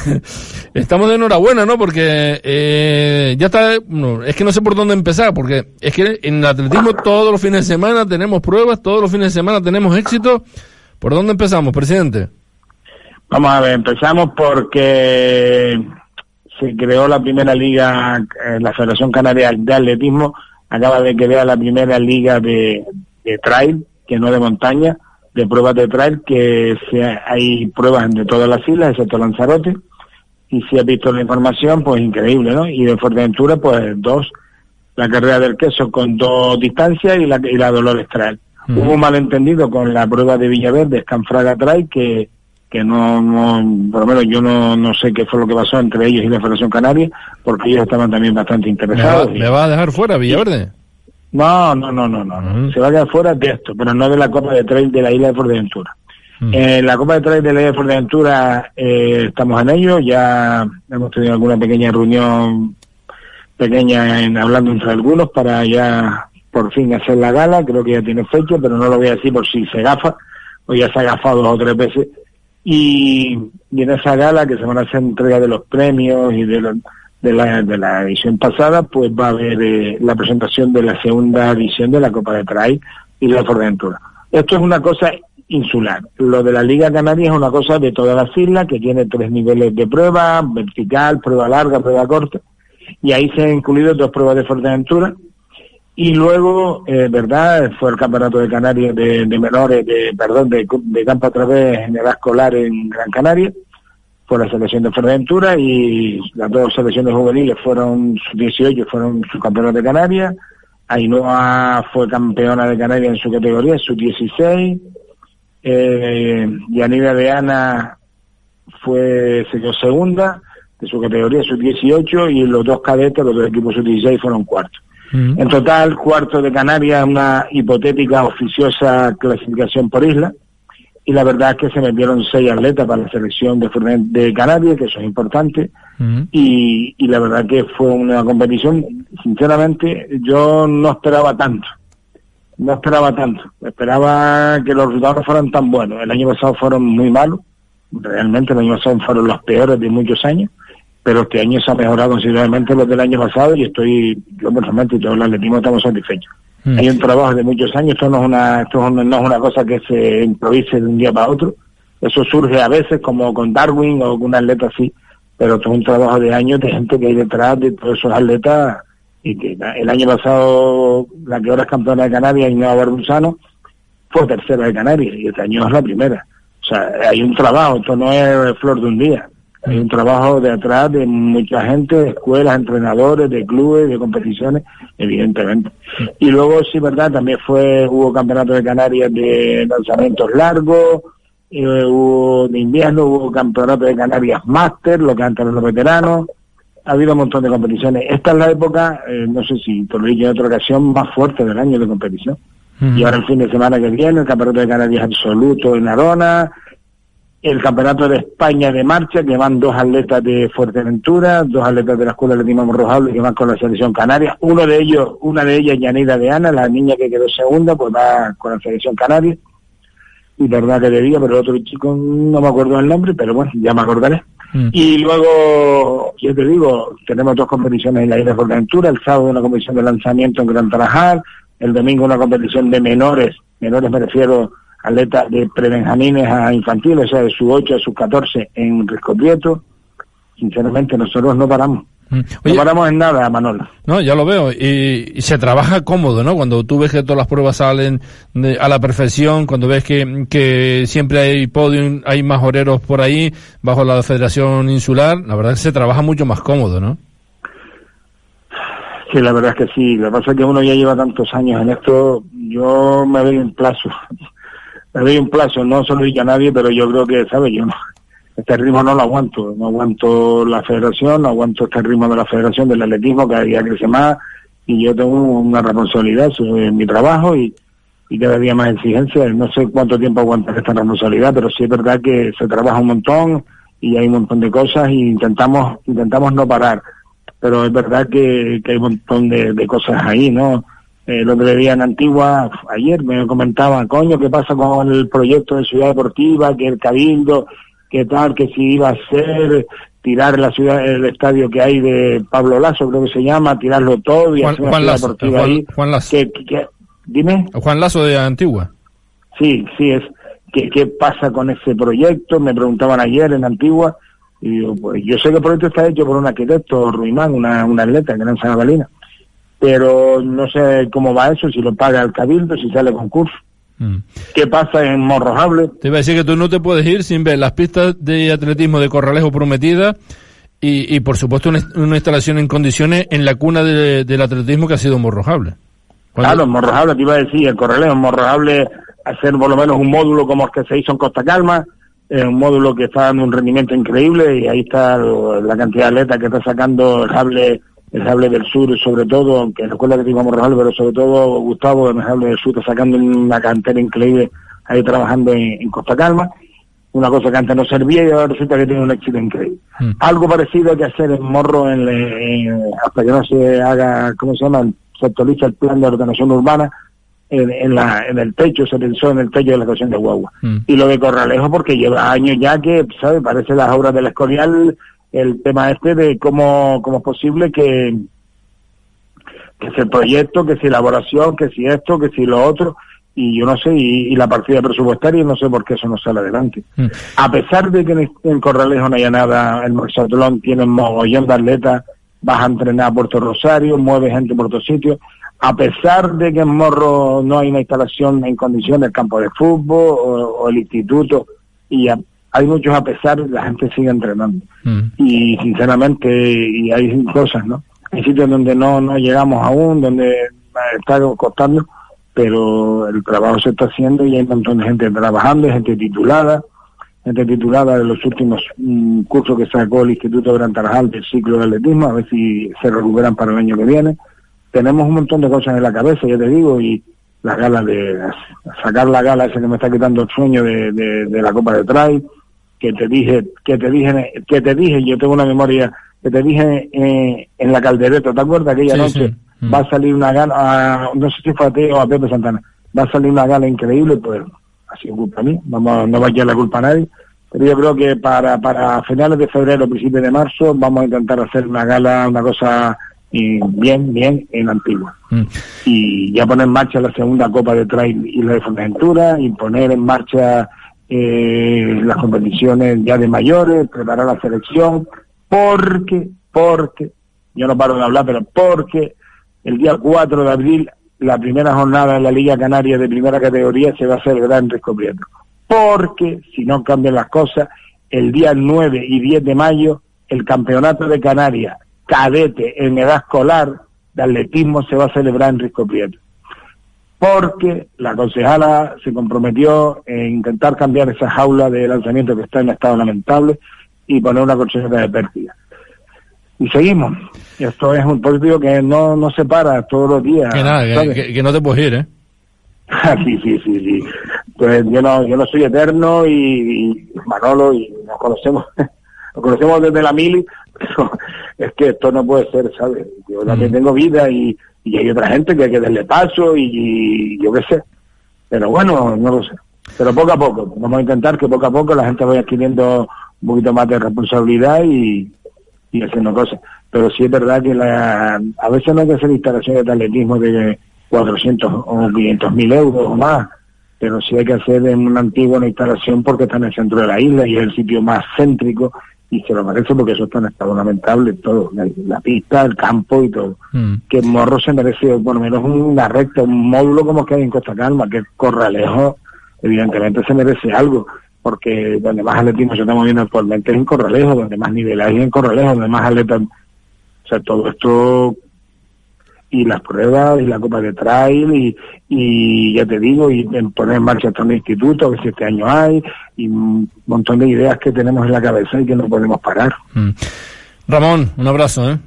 estamos de enhorabuena, ¿no? Porque eh, ya está. No, es que no sé por dónde empezar, porque es que en el atletismo todos los fines de semana tenemos pruebas, todos los fines de semana tenemos éxito. ¿Por dónde empezamos, presidente? Vamos a ver, empezamos porque se creó la primera liga, eh, la Federación Canaria de Atletismo acaba de crear la primera liga de, de trail, que no de montaña, de pruebas de trail, que se, hay pruebas de todas las islas, excepto Lanzarote, y si has visto la información, pues increíble, ¿no? Y de Fuerteventura, pues dos, la carrera del queso con dos distancias y la, y la Dolores Trail. -huh. Hubo un malentendido con la prueba de Villaverde, Scanfraga Trail, que que no, no, por lo menos yo no, no sé qué fue lo que pasó entre ellos y la Federación Canaria, porque ellos estaban también bastante interesados. ¿Me va, ¿me va a dejar fuera Villaverde? No, no, no, no, no, uh -huh. se va a quedar fuera de esto, pero no de la Copa de Trail de la isla de Fuerteventura. Uh -huh. eh, la Copa de Trail de la isla de Fuerteventura eh, estamos en ello, ya hemos tenido alguna pequeña reunión pequeña en, hablando entre algunos para ya por fin hacer la gala, creo que ya tiene fecha, pero no lo voy a decir por si se gafa, o ya se ha gafado dos o tres veces y, y, en esa gala que se van a hacer entrega de los premios y de, lo, de, la, de la edición pasada, pues va a haber eh, la presentación de la segunda edición de la Copa de Trail y la Forventura. Esto es una cosa insular. Lo de la Liga Canaria es una cosa de todas las islas que tiene tres niveles de prueba, vertical, prueba larga, prueba corta, y ahí se han incluido dos pruebas de Fuerteventura y luego, eh, ¿verdad? Fue el campeonato de Canarias de, de menores, de, perdón, de, campo a través en edad escolar en Gran Canaria, por la selección de Fuerteventura y las dos selecciones juveniles fueron, 18 fueron subcampeonas de Canarias, Ainhoa fue campeona de Canarias en su categoría, su 16, eh, Yanira de Ana fue, segunda, de su categoría, sus 18, y los dos cadetes, los dos equipos sub 16 fueron cuartos. En total, cuarto de Canarias, una hipotética oficiosa clasificación por isla, y la verdad es que se metieron seis atletas para la selección de, de Canarias, que eso es importante, y, y la verdad que fue una competición, sinceramente, yo no esperaba tanto no esperaba tanto. Esperaba que los resultados fueran tan buenos. El año pasado fueron muy malos. Realmente el año pasado fueron los peores de muchos años. Pero este año se ha mejorado considerablemente los del año pasado y estoy, yo personalmente y todo el atletismo estamos satisfechos. Mm. Hay un trabajo de muchos años, esto no es una, esto no es una cosa que se improvise de un día para otro. Eso surge a veces como con Darwin o con un atleta así, pero esto es un trabajo de años de gente que hay detrás de todos esos atletas y que el año pasado la que ahora es campeona de Canarias, Inés Barbusano, fue tercera de Canarias y este año es la primera. O sea, hay un trabajo, esto no es flor de un día. Hay un trabajo de atrás de mucha gente, de escuelas, entrenadores, de clubes, de competiciones, evidentemente. Y luego, sí, verdad, también fue, hubo campeonato de Canarias de lanzamientos largos, eh, hubo de invierno, hubo campeonato de Canarias Máster, lo que antes eran los veteranos, ha habido un montón de competiciones. Esta es la época, eh, no sé si te lo dije en otra ocasión, más fuerte del año de competición. Y ahora el fin de semana que viene, el Campeonato de Canarias Absoluto en Arona, el Campeonato de España de Marcha, que van dos atletas de Fuerteventura, dos atletas de la Escuela de Lima Morrojable que van con la selección canaria. Uno de ellos, una de ellas, Yanida de Ana, la niña que quedó segunda, pues va con la selección canaria. Y verdad que debía, pero el otro chico no me acuerdo el nombre, pero bueno, ya me acordaré. Mm. Y luego, yo te digo, tenemos dos competiciones en la isla de Fuerteventura, el sábado una competición de lanzamiento en Gran Tarajal, el domingo una competición de menores, menores me refiero a atletas de prebenjamines a infantiles, o sea, de sus 8 a sus 14 en Risco Prieto. Sinceramente, nosotros no paramos. Mm. no paramos en nada, Manolo. No, ya lo veo. Y, se trabaja cómodo, ¿no? Cuando tú ves que todas las pruebas salen a la perfección, cuando ves que, que siempre hay podium, hay más oreros por ahí, bajo la Federación Insular, la verdad es que se trabaja mucho más cómodo, ¿no? Sí, la verdad es que sí. Lo que pasa es que uno ya lleva tantos años en esto, yo me doy un plazo. Me doy un plazo, no solo dicho a nadie, pero yo creo que, ¿sabes? Yo no, este ritmo no lo aguanto, no aguanto la federación, no aguanto este ritmo de la federación del atletismo, cada día crece más y yo tengo una responsabilidad en mi trabajo y, y cada día más exigencia. No sé cuánto tiempo aguantar esta responsabilidad, pero sí es verdad que se trabaja un montón y hay un montón de cosas y intentamos, intentamos no parar. Pero es verdad que, hay un montón de, cosas ahí, ¿no? Eh, lo que le en Antigua, ayer me comentaban, coño, ¿qué pasa con el proyecto de Ciudad Deportiva? Que el Cabildo, qué tal, que si iba a ser tirar la ciudad, el estadio que hay de Pablo Lazo, creo que se llama, tirarlo todo y hacer una ciudad deportiva ahí. Juan Lazo. dime. Juan Lazo de Antigua. Sí, sí, es. ¿Qué, ¿Qué pasa con ese proyecto? Me preguntaban ayer en Antigua. Y yo, pues, yo sé que el proyecto está hecho por un arquitecto, Ruimán, una, una atleta, que era en San. Pero no sé cómo va eso, si lo paga el cabildo, si sale concurso. Mm. ¿Qué pasa en Morrojable? Te iba a decir que tú no te puedes ir sin ver las pistas de atletismo de Corralejo Prometida y, y por supuesto una, instalación en condiciones en la cuna del atletismo que ha sido Morrojable. Claro, Morrojable te iba a decir, el Corralejo, Morrojable hacer por lo menos un módulo como el que se hizo en Costa Calma, un módulo que está dando un rendimiento increíble y ahí está la cantidad de atletas que está sacando el Jable el Sable del Sur, sobre todo, aunque escuela que tengamos Rojal, pero sobre todo Gustavo el Sable del Sur está sacando una cantera increíble ahí trabajando en, Costa Calma. Una cosa que antes no servía y ahora resulta que tiene un éxito increíble. Hmm. Algo parecido hay que hacer en Morro en, hasta que no se haga, ¿cómo se llama? Se actualiza el plan de ordenación urbana. En, la, en el techo, se pensó en el techo de la estación de Guagua. Hmm. Y lo de Corralejo porque lleva años ya que, ¿sabe? Parece las obras del Escorial el tema este de cómo, cómo es posible que, que si el proyecto, que si elaboración, que si esto, que si lo otro, y yo no sé, y, la partida presupuestaria, no sé por qué eso no sale adelante. Mm. A pesar de que en, en Corralejo no haya nada, el Moxatlón tiene un mogollón de atletas, vas a entrenar a Puerto Rosario, mueve gente por otros sitios, a pesar de que en Morro no hay una instalación en condiciones del campo de fútbol o, el instituto, y a, hay muchos a pesar, la gente sigue entrenando. Mm. Y sinceramente, y hay cosas, ¿no? Hay sitios donde no, no llegamos aún, donde está costando, pero el trabajo se está haciendo y hay un montón de gente trabajando, gente titulada, gente titulada de los últimos mm, cursos que sacó el Instituto Gran Tarajal del ciclo de atletismo, a ver si se recuperan para el año que viene. Tenemos un montón de cosas en la cabeza, ya te digo, y la gala de sacar la gala esa que me está quitando el sueño de, de, la Copa de Trail, que te dije, que te dije, que te dije, yo tengo una memoria, que te dije eh, en la caldereta, ¿te acuerdas aquella noche? Mm. Va a salir una gala, no sé si fue a ti o a Pepe Santana, va a salir una gala increíble, pues ha sido culpa mí, vamos, no va a echar la culpa a nadie, pero yo creo que para, para finales de febrero, principios de marzo, vamos a intentar hacer una gala, una cosa bien, bien en Antigua. Mm. Y ya poner en marcha la segunda Copa de Trail y la de Fuerteventura, y poner en marcha eh, las competiciones ya de mayores, preparar la selección, porque, porque, yo no paro de hablar, pero porque el día 4 de abril la primera jornada en la Liga Canaria de primera categoría se va a celebrar en Risco Porque, si no cambian las cosas, el día 9 y 10 de mayo, el Campeonato de Canarias cadete en edad escolar de atletismo se va a celebrar en Risco Porque la concejala se comprometió en intentar cambiar esa jaula de lanzamiento que está en estado lamentable y poner una colchoneta de pérdida y seguimos. Esto es un político que no, no se para todos los días. Que nada, que, no te puedes ir, ¿eh? sí, sí, sí, sí. Pues yo no, yo no soy eterno y, Manolo y nos conocemos, nos conocemos desde la mili, pero es que esto no puede ser, ¿sabes? Yo también mm. tengo vida y, y hay otra gente que hay que darle paso y, yo qué sé. Pero bueno, no lo sé. Pero poco a poco, vamos a intentar que poco a poco la gente vaya adquiriendo un poquito más de responsabilidad y, y haciendo cosas. Pero sí es verdad que la, a veces no hay que hacer instalaciones de atletismo de 400 o 500 mil euros o más, pero sí hay que hacer en una antigua una instalación porque está en el centro de la isla y es el sitio más céntrico y se lo merece porque eso está en estado lamentable todo, la, pista, el campo y todo. Mm. Que Morro se merece por lo menos una recta, un módulo como que hay en Costa Calma, que corra lejos, evidentemente se merece algo porque donde más atletismo se está moviendo actualmente es en Corralejo, donde más nivel hay en Corralejo, donde más atletas, o sea, todo esto y las pruebas y la copa de trail y, y ya te digo, y poner en marcha todo el instituto, que si este año hay, y un montón de ideas que tenemos en la cabeza y que no podemos parar. Mm. Ramón, un abrazo, ¿eh?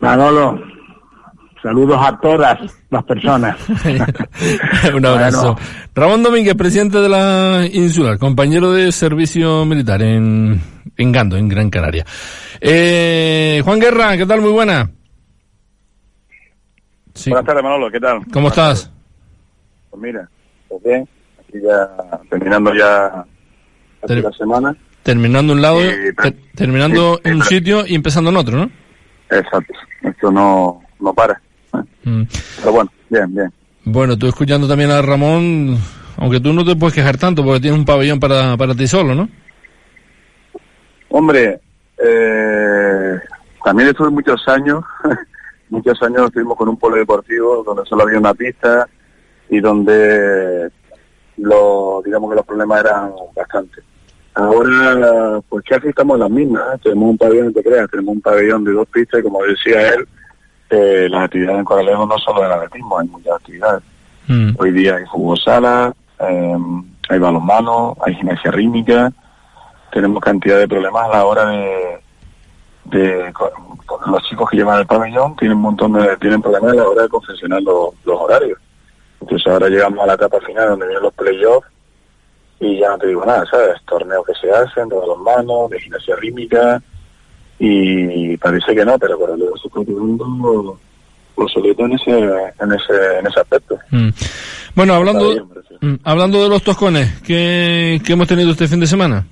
Manolo, Saludos a todas las personas. Un abrazo. Ramón Domínguez, presidente de la Insular, compañero de servicio militar en, en Gando, en Gran Canaria. Eh, Juan Guerra, ¿qué tal? Muy buena. Buenas tardes, Manolo, ¿qué tal? ¿Cómo estás? Pues mira, pues bien, aquí ya terminando ya la semana. Terminando un lado, terminando en un sitio y empezando en otro, ¿no? Exacto, esto no, no para. Mm. Pero bueno, bien, bien. Bueno, tú escuchando también a Ramón, aunque tú no te puedes quejar tanto porque tienes un pabellón para, para ti solo, ¿no? Hombre, eh, también estuve muchos años, muchos años estuvimos con un polo deportivo donde solo había una pista y donde lo, digamos que los problemas eran bastantes. Ahora, pues casi estamos en las mismas, ¿eh? tenemos un pabellón, te creas, tenemos un pabellón de dos pistas y como decía él, eh, las actividades en Coralejo no solo el atletismo, hay muchas actividades. Mm. Hoy día hay fútbol sala, eh, hay balonmano, hay gimnasia rítmica, tenemos cantidad de problemas a la hora de, de los chicos que llevan el pabellón tienen un montón de tienen problemas a la hora de confeccionar los, horarios. Entonces ahora llegamos a la etapa final donde vienen los playoffs y ya no te digo nada, ¿sabes? Torneos que se hacen de balonmano, de gimnasia rítmica, y parece que no, pero por se está quedando obsoleto en ese, en ese, en ese aspecto. Mm. Bueno, hablando, mm, hablando de los toscones, ¿qué, ¿qué, hemos tenido este fin de semana?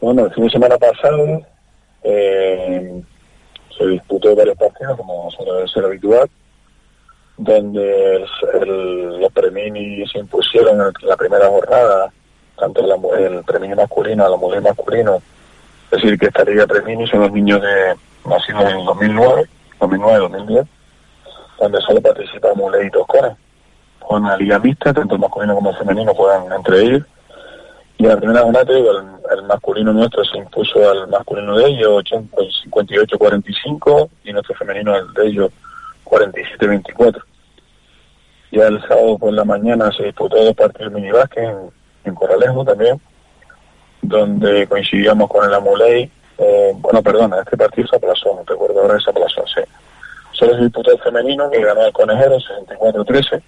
Bueno, el fin de semana pasado eh, se disputó varios partidos, como suele ser habitual, donde los premini se impusieron en la primera jornada, tanto el, premio masculino a la mujer masculino, es decir, que esta Liga Premini son los niños de nacidos en 2009, 2009-2010, donde solo participamos Ley y Toscana. Con una liga mixta, tanto masculino como femenino puedan entre ellos. Y en la primera jornada, el, masculino nuestro se impuso al masculino de ellos 58-45 y nuestro femenino al de ellos 47-24. Ya el sábado por la mañana se disputó dos partidos minibásquet en, en también, donde coincidíamos con el Amuley. Eh, bueno, perdona, este partido se aplazó, no te acuerdo ahora se aplazó, sí. Solo se disputó el femenino, que ganó el Conejero 64-13.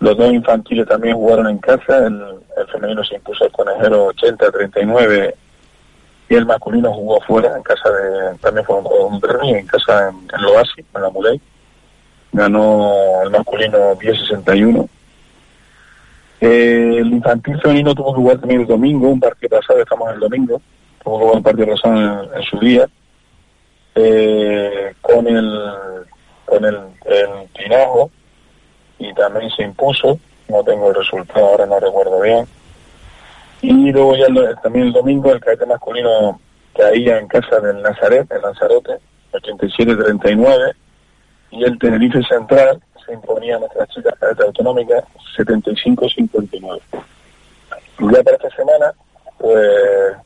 Los dos infantiles también jugaron en casa, el, femenino se impuso al Conejero 80-39 y el masculino jugó fuera, en casa de, también fue un juego en casa en, en Loasi, en la Muley. Ganó el masculino 10-61. Eh, el infantil femenino tuvo que jugar también el domingo, un partido pasado, estamos en el domingo, tuvo que jugar un partido pasado en, en su día, eh, con el con el, el Tinajo, y también se impuso, no tengo el resultado, ahora no recuerdo bien. Y luego ya el- también el domingo el cadete masculino caía en casa del Nazaret, el Lanzarote, 87-39, y el Tenerife Central se imponía a nuestras chicas cadetes autonómicas 75-59. Y ya para esta semana, pues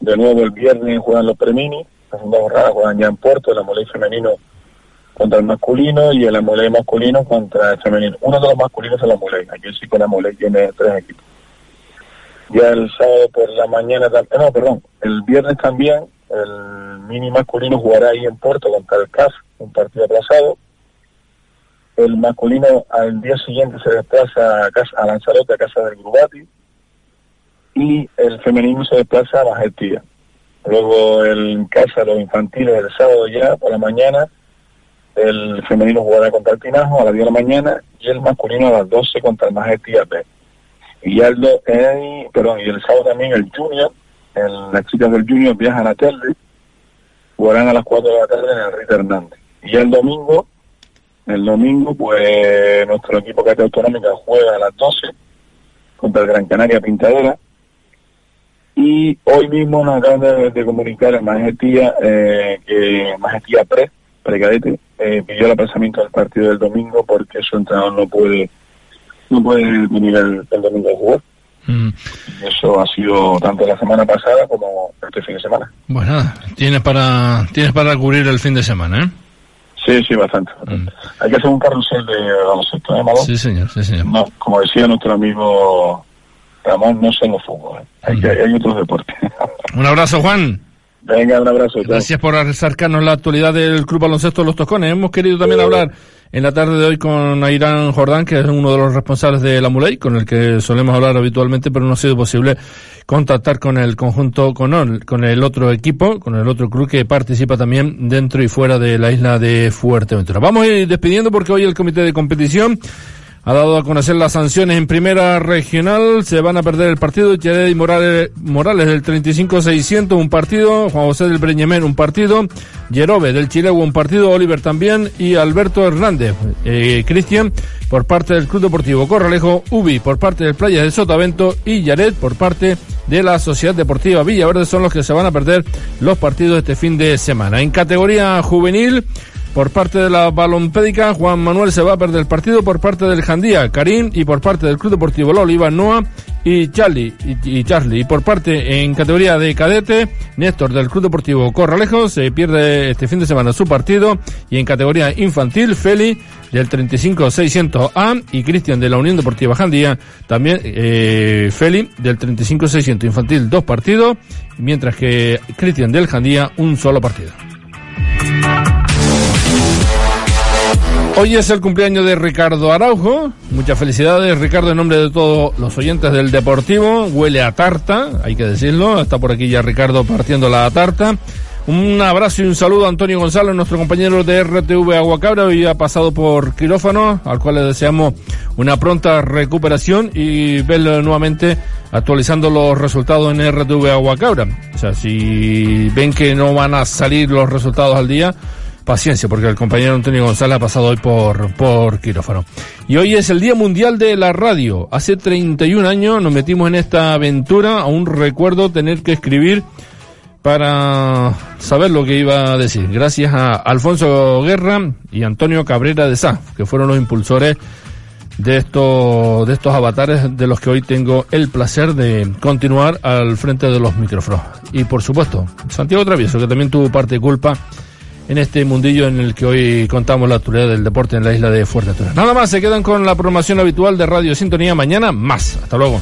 de nuevo el viernes juegan los Premini, la segunda jornada juegan ya en Puerto, el Amoley femenino contra el masculino y el Amoley masculino contra el femenino. Uno de los masculinos es el Amoley, aquí sí que el Amoley tiene tres equipos. Ya el sábado por la mañana, eh, no, perdón, el viernes también el mini masculino jugará ahí en Puerto contra el CAF, un partido aplazado. El masculino al día siguiente se desplaza a, casa, a Lanzarote, a casa del Grubati. Y el femenino se desplaza a Majetía. Luego el, casa los infantiles el sábado ya por la mañana. El femenino jugará contra el Pinajo a las 10 de la mañana y el masculino a las 12 contra el Majetía B. Y eh, y el sábado también el Junior, el- las chicas del Junior viajan a Terry, jugarán a las 4 de la tarde en el Rita Hernández. Y el domingo, el domingo, pues nuestro equipo Cate Autonómica juega a las 12 contra el Gran Canaria Pintadera. Y hoy mismo nos acaban de, comunicar el Majetía, eh, que Majetía Pre, precadete, eh, pidió el aplazamiento del partido del domingo porque su entrenador no puede no puede venir el, el domingo a jugar. Mm. Eso ha sido tanto la semana pasada como este fin de semana. Nada, tienes para, tienes para cubrir el fin de semana, ¿eh? Sí, sí, bastante. bastante. Hay que hacer un carrusel de baloncesto, ¿eh, Malo? Sí, señor, sí, señor. No, como decía nuestro amigo Ramón, no solo fútbol, ¿eh? hay, que, hay otros deportes. Un abrazo, Juan. Venga, un abrazo. chao. Gracias por acercarnos la actualidad del Club Baloncesto Los Toscones. Hemos querido también hablar en la tarde de hoy con Airán Jordán, que es uno de los responsables de la Muley, con el que solemos hablar habitualmente, pero no ha sido posible contactar con el conjunto, con el, con el otro equipo, con el otro club que participa también dentro y fuera de la isla de Fuerteventura. Vamos a ir despidiendo porque hoy el comité de competición ha dado a conocer las sanciones en primera regional. Se van a perder el partido. Yared y Morales, Morales del 35-600, un partido. Juan José del Breñemen, un partido. Yerobe del Chilegua, un partido. Oliver también. Y Alberto Hernández, eh, Cristian, por parte del Club Deportivo Corralejo. Ubi, por parte del Playas de Sotavento. Y Yared, por parte de la Sociedad Deportiva Villaverde, son los que se van a perder los partidos este fin de semana. En categoría juvenil, por parte de la balompédica, Juan Manuel se va a perder el partido por parte del Jandía, Karim, y por parte del Club Deportivo La Oliva, Noah y Charlie, y, Charlie. Y por parte en categoría de cadete, Néstor del Club Deportivo Corralejo se pierde este fin de semana su partido. Y en categoría infantil, Feli del 35-600A y Cristian de la Unión Deportiva Jandía, también eh, Feli del 35-600 infantil, dos partidos, mientras que Cristian del Jandía, un solo partido. Hoy es el cumpleaños de Ricardo Araujo. Muchas felicidades, Ricardo, en nombre de todos los oyentes del Deportivo. Huele a tarta, hay que decirlo. Está por aquí ya Ricardo partiendo la tarta. Un abrazo y un saludo a Antonio González, nuestro compañero de RTV Aguacabra. Hoy ha pasado por quirófano, al cual le deseamos una pronta recuperación y verlo nuevamente actualizando los resultados en RTV Aguacabra. O sea, si ven que no van a salir los resultados al día, paciencia, porque el compañero Antonio González ha pasado hoy por, por quirófano. Y hoy es el Día Mundial de la Radio. Hace 31 años nos metimos en esta aventura, aún recuerdo tener que escribir para saber lo que iba a decir. Gracias a Alfonso Guerra y Antonio Cabrera de Sá, que fueron los impulsores de estos, de estos avatares de los que hoy tengo el placer de continuar al frente de los micrófonos. Y por supuesto, Santiago Travieso, que también tuvo parte de culpa en este mundillo en el que hoy contamos la actualidad del deporte en la isla de Fuerteventura. Nada más, se quedan con la programación habitual de Radio Sintonía. Mañana más. Hasta luego.